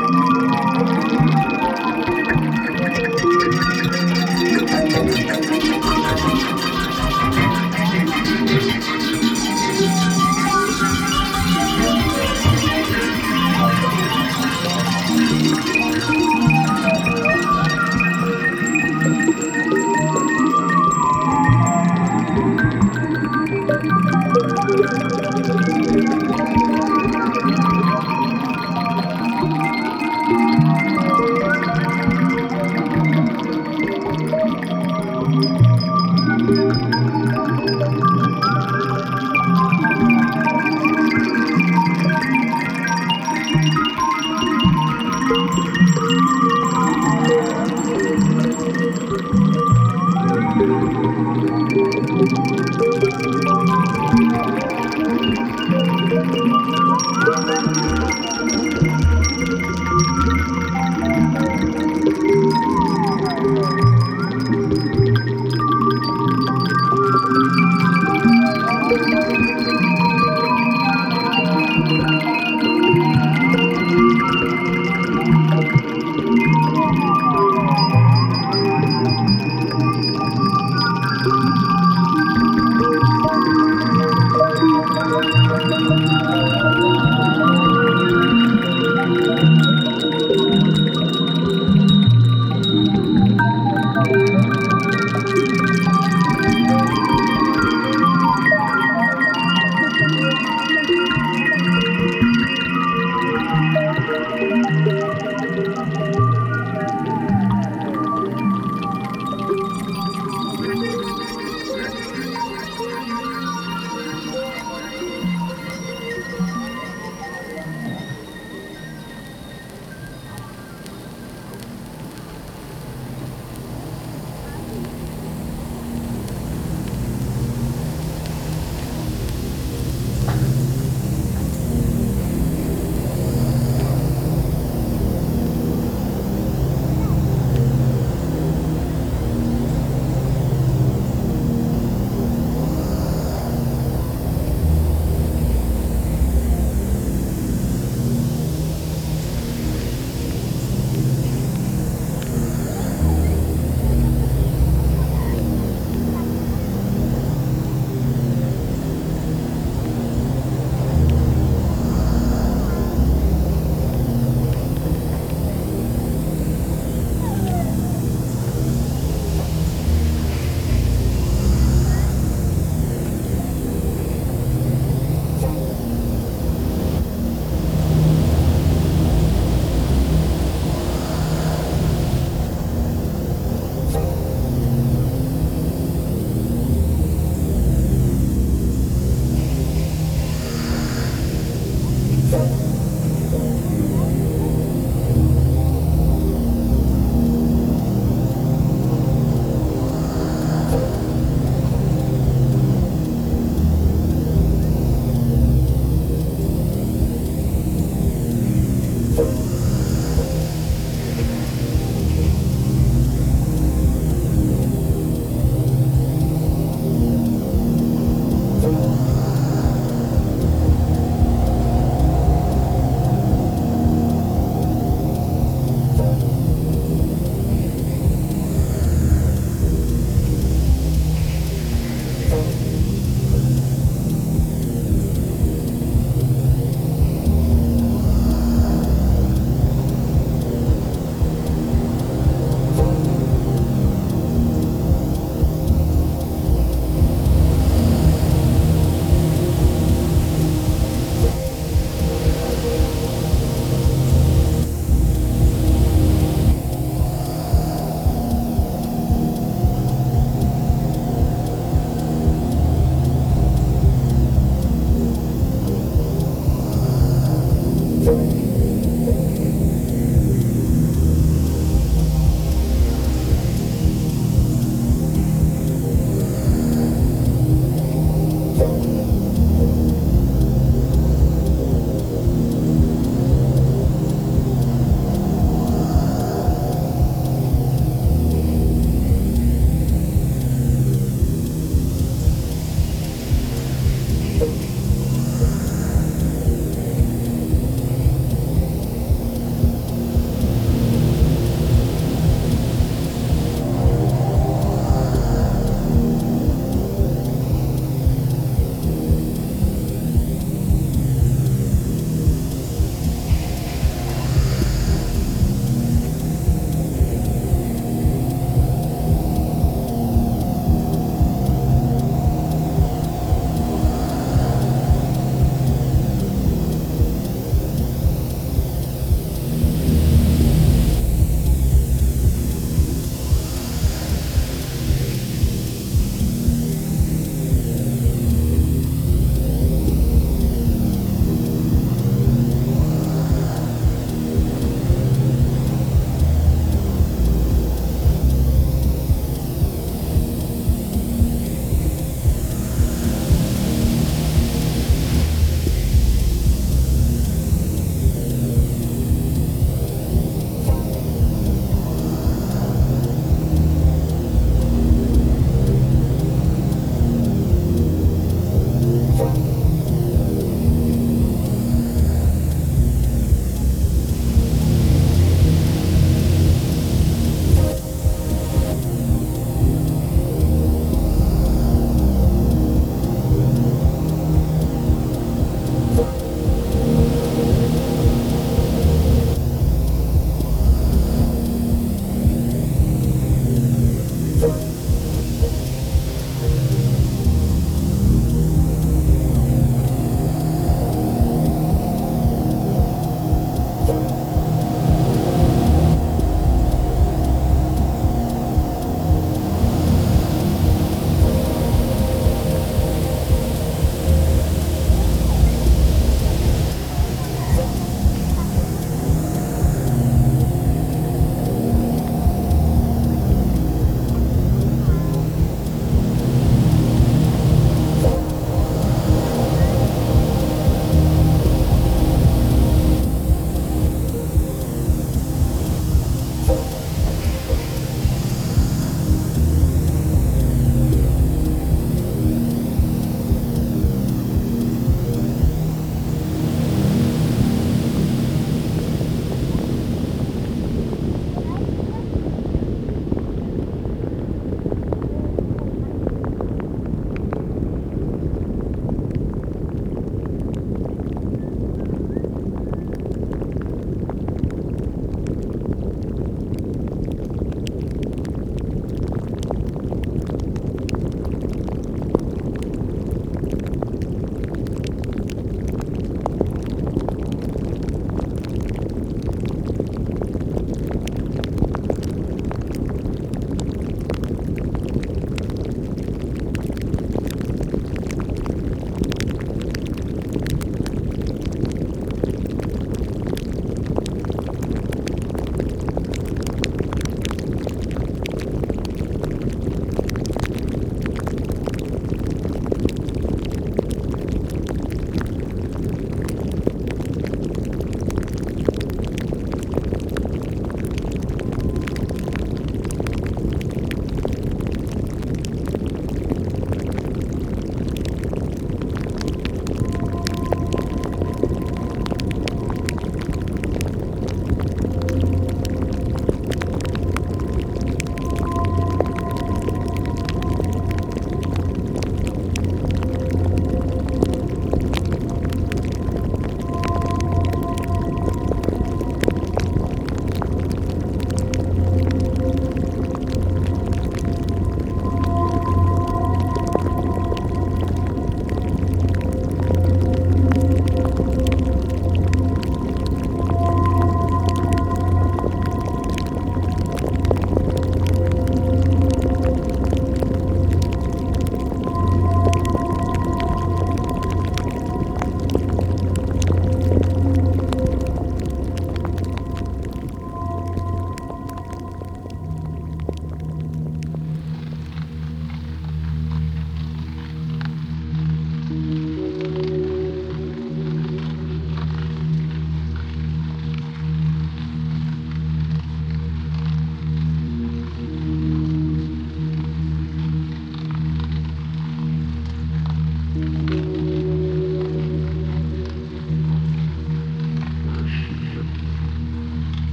Música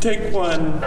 take one